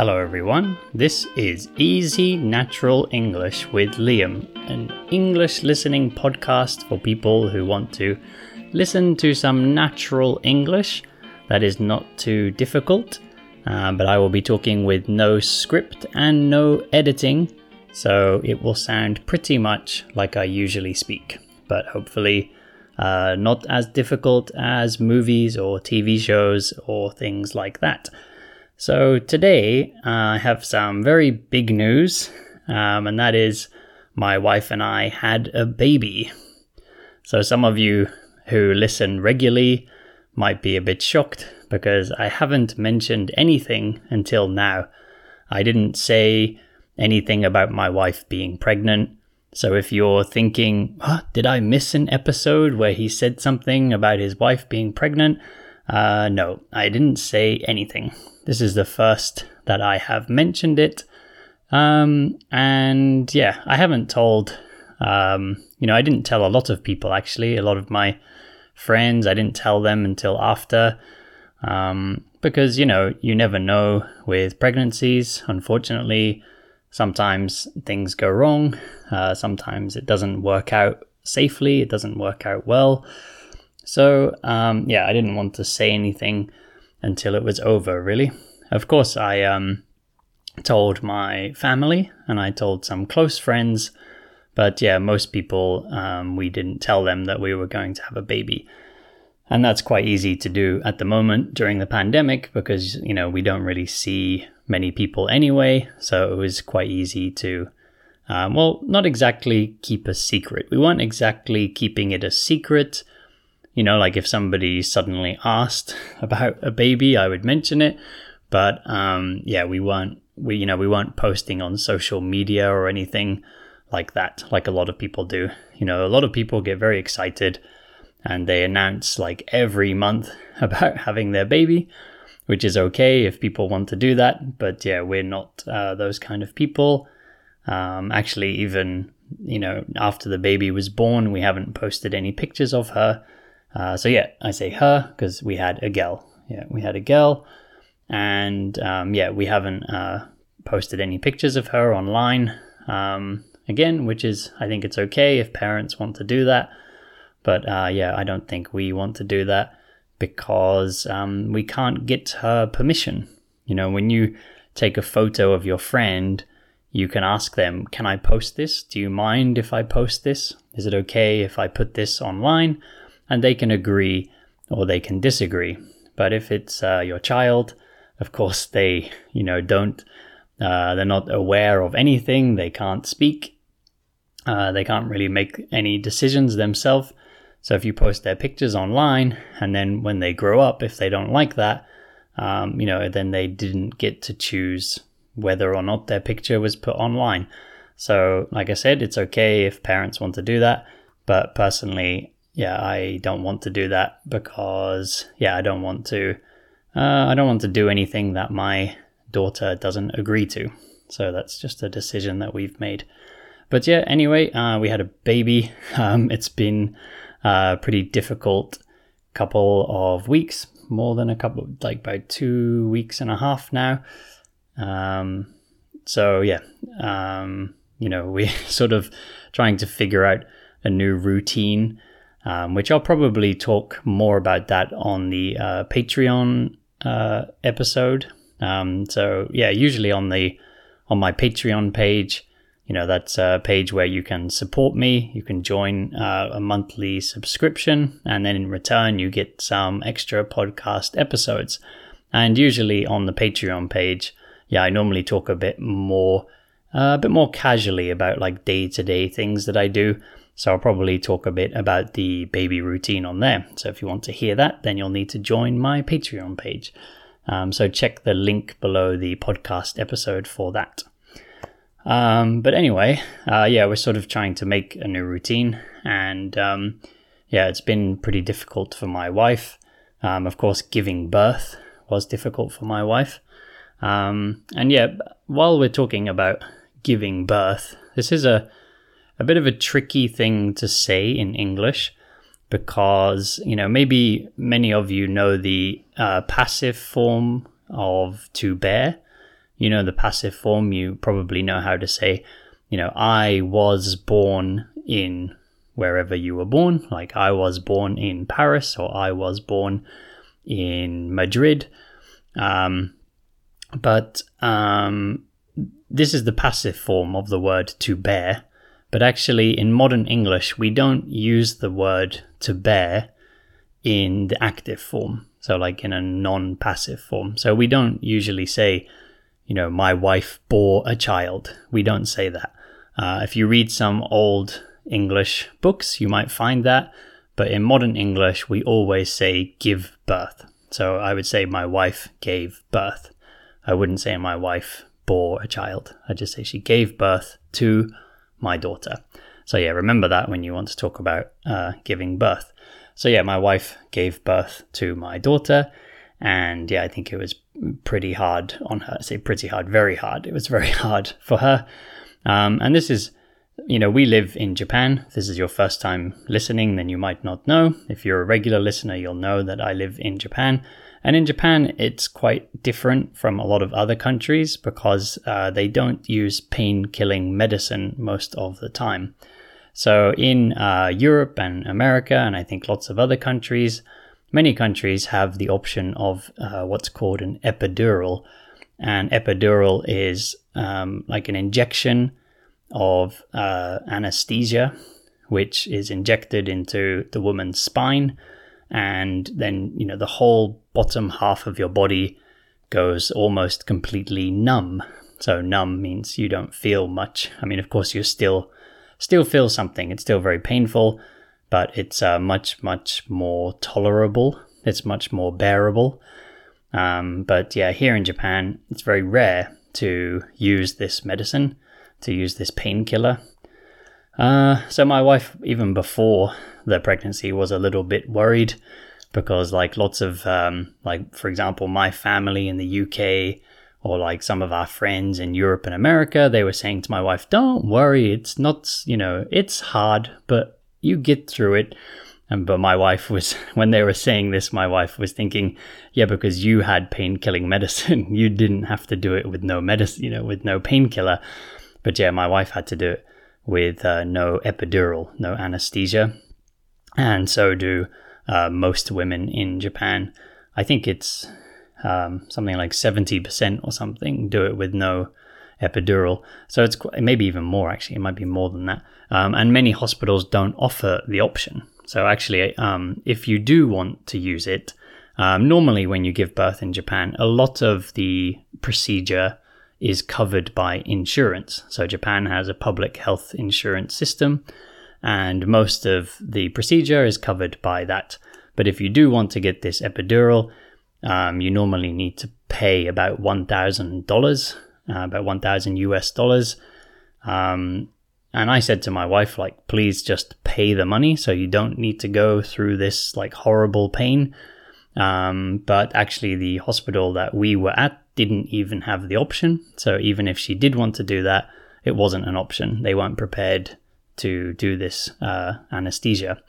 Hello, everyone. This is Easy Natural English with Liam, an English listening podcast for people who want to listen to some natural English that is not too difficult. Uh, but I will be talking with no script and no editing, so it will sound pretty much like I usually speak, but hopefully uh, not as difficult as movies or TV shows or things like that. So today uh, I have some very big news, um, and that is my wife and I had a baby. So some of you who listen regularly might be a bit shocked because I haven't mentioned anything until now. I didn't say anything about my wife being pregnant. So if you're thinking, did I miss an episode where he said something about his wife being pregnant? Uh, no, I didn't say anything. This is the first that I have mentioned it. Um, and yeah, I haven't told, um, you know, I didn't tell a lot of people actually. A lot of my friends, I didn't tell them until after. Um, because, you know, you never know with pregnancies. Unfortunately, sometimes things go wrong. Uh, sometimes it doesn't work out safely, it doesn't work out well. So, um, yeah, I didn't want to say anything until it was over, really. Of course, I um, told my family and I told some close friends, but yeah, most people, um, we didn't tell them that we were going to have a baby. And that's quite easy to do at the moment during the pandemic because, you know, we don't really see many people anyway. So it was quite easy to, um, well, not exactly keep a secret. We weren't exactly keeping it a secret you know, like if somebody suddenly asked about a baby, I would mention it. But um, yeah, we weren't we you know we weren't posting on social media or anything like that, like a lot of people do. You know, a lot of people get very excited and they announce like every month about having their baby, which is okay if people want to do that. But yeah, we're not uh, those kind of people. Um, actually, even you know, after the baby was born, we haven't posted any pictures of her. Uh, so yeah, I say her because we had a girl. Yeah, we had a girl, and um, yeah, we haven't uh, posted any pictures of her online. Um, again, which is I think it's okay if parents want to do that, but uh, yeah, I don't think we want to do that because um, we can't get her permission. You know, when you take a photo of your friend, you can ask them, "Can I post this? Do you mind if I post this? Is it okay if I put this online?" And they can agree or they can disagree. But if it's uh, your child, of course, they, you know, don't, uh, they're not aware of anything, they can't speak, uh, they can't really make any decisions themselves. So if you post their pictures online, and then when they grow up, if they don't like that, um, you know, then they didn't get to choose whether or not their picture was put online. So, like I said, it's okay if parents want to do that, but personally, yeah, I don't want to do that because yeah, I don't want to. Uh, I don't want to do anything that my daughter doesn't agree to. So that's just a decision that we've made. But yeah, anyway, uh, we had a baby. Um, it's been a pretty difficult couple of weeks, more than a couple, like about two weeks and a half now. Um, so yeah, um, you know, we're sort of trying to figure out a new routine um, which I'll probably talk more about that on the uh, Patreon uh, episode. Um, so yeah, usually on the on my Patreon page, you know that's a page where you can support me. You can join uh, a monthly subscription, and then in return you get some extra podcast episodes. And usually on the Patreon page, yeah, I normally talk a bit more, uh, a bit more casually about like day to day things that I do. So I'll probably talk a bit about the baby routine on there. So if you want to hear that, then you'll need to join my Patreon page. Um, so check the link below the podcast episode for that. Um, but anyway, uh, yeah, we're sort of trying to make a new routine, and um, yeah, it's been pretty difficult for my wife. Um, of course, giving birth was difficult for my wife. Um, and yeah, while we're talking about giving birth, this is a a bit of a tricky thing to say in English because, you know, maybe many of you know the uh, passive form of to bear. you know the passive form, you probably know how to say, you know, I was born in wherever you were born. Like I was born in Paris or I was born in Madrid. Um, but um, this is the passive form of the word to bear. But actually, in modern English, we don't use the word to bear in the active form. So, like in a non passive form. So, we don't usually say, you know, my wife bore a child. We don't say that. Uh, if you read some old English books, you might find that. But in modern English, we always say give birth. So I would say my wife gave birth. I wouldn't say my wife bore a child. I just say she gave birth to my daughter. So yeah, remember that when you want to talk about uh, giving birth. So yeah, my wife gave birth to my daughter, and yeah, I think it was pretty hard on her. I say pretty hard, very hard. It was very hard for her. Um, and this is, you know, we live in Japan. If this is your first time listening, then you might not know. If you're a regular listener, you'll know that I live in Japan. And in Japan, it's quite different from a lot of other countries because uh, they don't use pain killing medicine most of the time. So in uh, Europe and America, and I think lots of other countries, many countries have the option of uh, what's called an epidural. And epidural is um, like an injection of uh, anesthesia, which is injected into the woman's spine. And then you know the whole bottom half of your body goes almost completely numb. So numb means you don't feel much. I mean of course you still still feel something. It's still very painful but it's uh, much much more tolerable. It's much more bearable. Um, but yeah here in japan it's very rare to use this medicine to use this painkiller. Uh, so my wife even before the pregnancy was a little bit worried because like lots of um, like for example my family in the UK or like some of our friends in Europe and America they were saying to my wife don't worry it's not you know it's hard but you get through it. And but my wife was when they were saying this my wife was thinking yeah because you had pain killing medicine you didn't have to do it with no medicine you know with no painkiller but yeah my wife had to do it with uh, no epidural no anesthesia and so do uh, most women in Japan. I think it's um, something like 70% or something do it with no epidural. So it's quite, maybe even more actually, it might be more than that. Um, and many hospitals don't offer the option. So actually, um, if you do want to use it, um, normally when you give birth in Japan, a lot of the procedure is covered by insurance. So Japan has a public health insurance system and most of the procedure is covered by that. But if you do want to get this epidural, um, you normally need to pay about one thousand uh, dollars, about one thousand US dollars. Um, and I said to my wife, like, please just pay the money, so you don't need to go through this like horrible pain. Um, but actually, the hospital that we were at didn't even have the option. So even if she did want to do that, it wasn't an option. They weren't prepared to do this uh, anesthesia.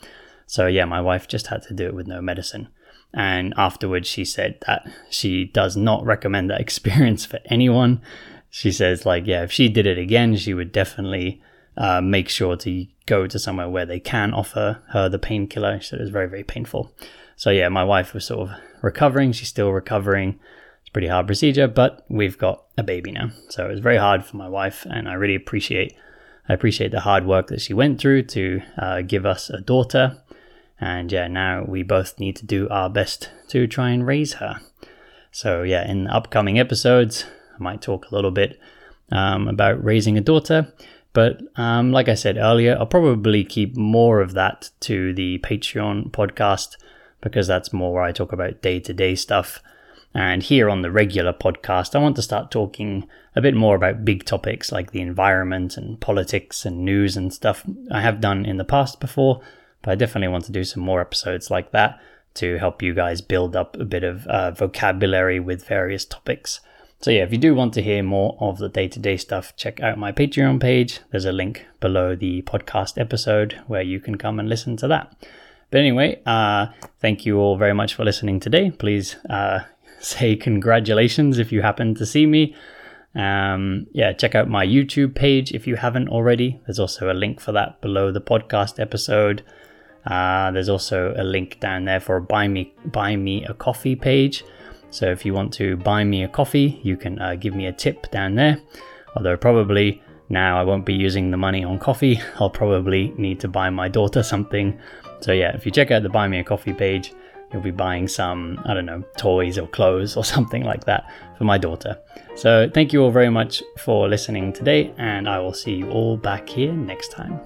So yeah, my wife just had to do it with no medicine. And afterwards, she said that she does not recommend that experience for anyone. She says, like, yeah, if she did it again, she would definitely uh, make sure to go to somewhere where they can offer her the painkiller. She said it was very, very painful. So yeah, my wife was sort of recovering. She's still recovering. Pretty hard procedure, but we've got a baby now. So it was very hard for my wife, and I really appreciate I appreciate the hard work that she went through to uh, give us a daughter. And yeah, now we both need to do our best to try and raise her. So, yeah, in upcoming episodes, I might talk a little bit um, about raising a daughter. But um, like I said earlier, I'll probably keep more of that to the Patreon podcast because that's more where I talk about day to day stuff. And here on the regular podcast, I want to start talking a bit more about big topics like the environment and politics and news and stuff I have done in the past before, but I definitely want to do some more episodes like that to help you guys build up a bit of uh, vocabulary with various topics. So, yeah, if you do want to hear more of the day to day stuff, check out my Patreon page. There's a link below the podcast episode where you can come and listen to that. But anyway, uh, thank you all very much for listening today. Please uh, say congratulations if you happen to see me. Um, yeah, check out my YouTube page if you haven't already. There's also a link for that below the podcast episode. Uh, there's also a link down there for buy me buy me a coffee page. So if you want to buy me a coffee, you can uh, give me a tip down there. Although probably now I won't be using the money on coffee. I'll probably need to buy my daughter something. So yeah, if you check out the buy me a coffee page, you'll be buying some, I don't know, toys or clothes or something like that for my daughter. So thank you all very much for listening today, and I will see you all back here next time.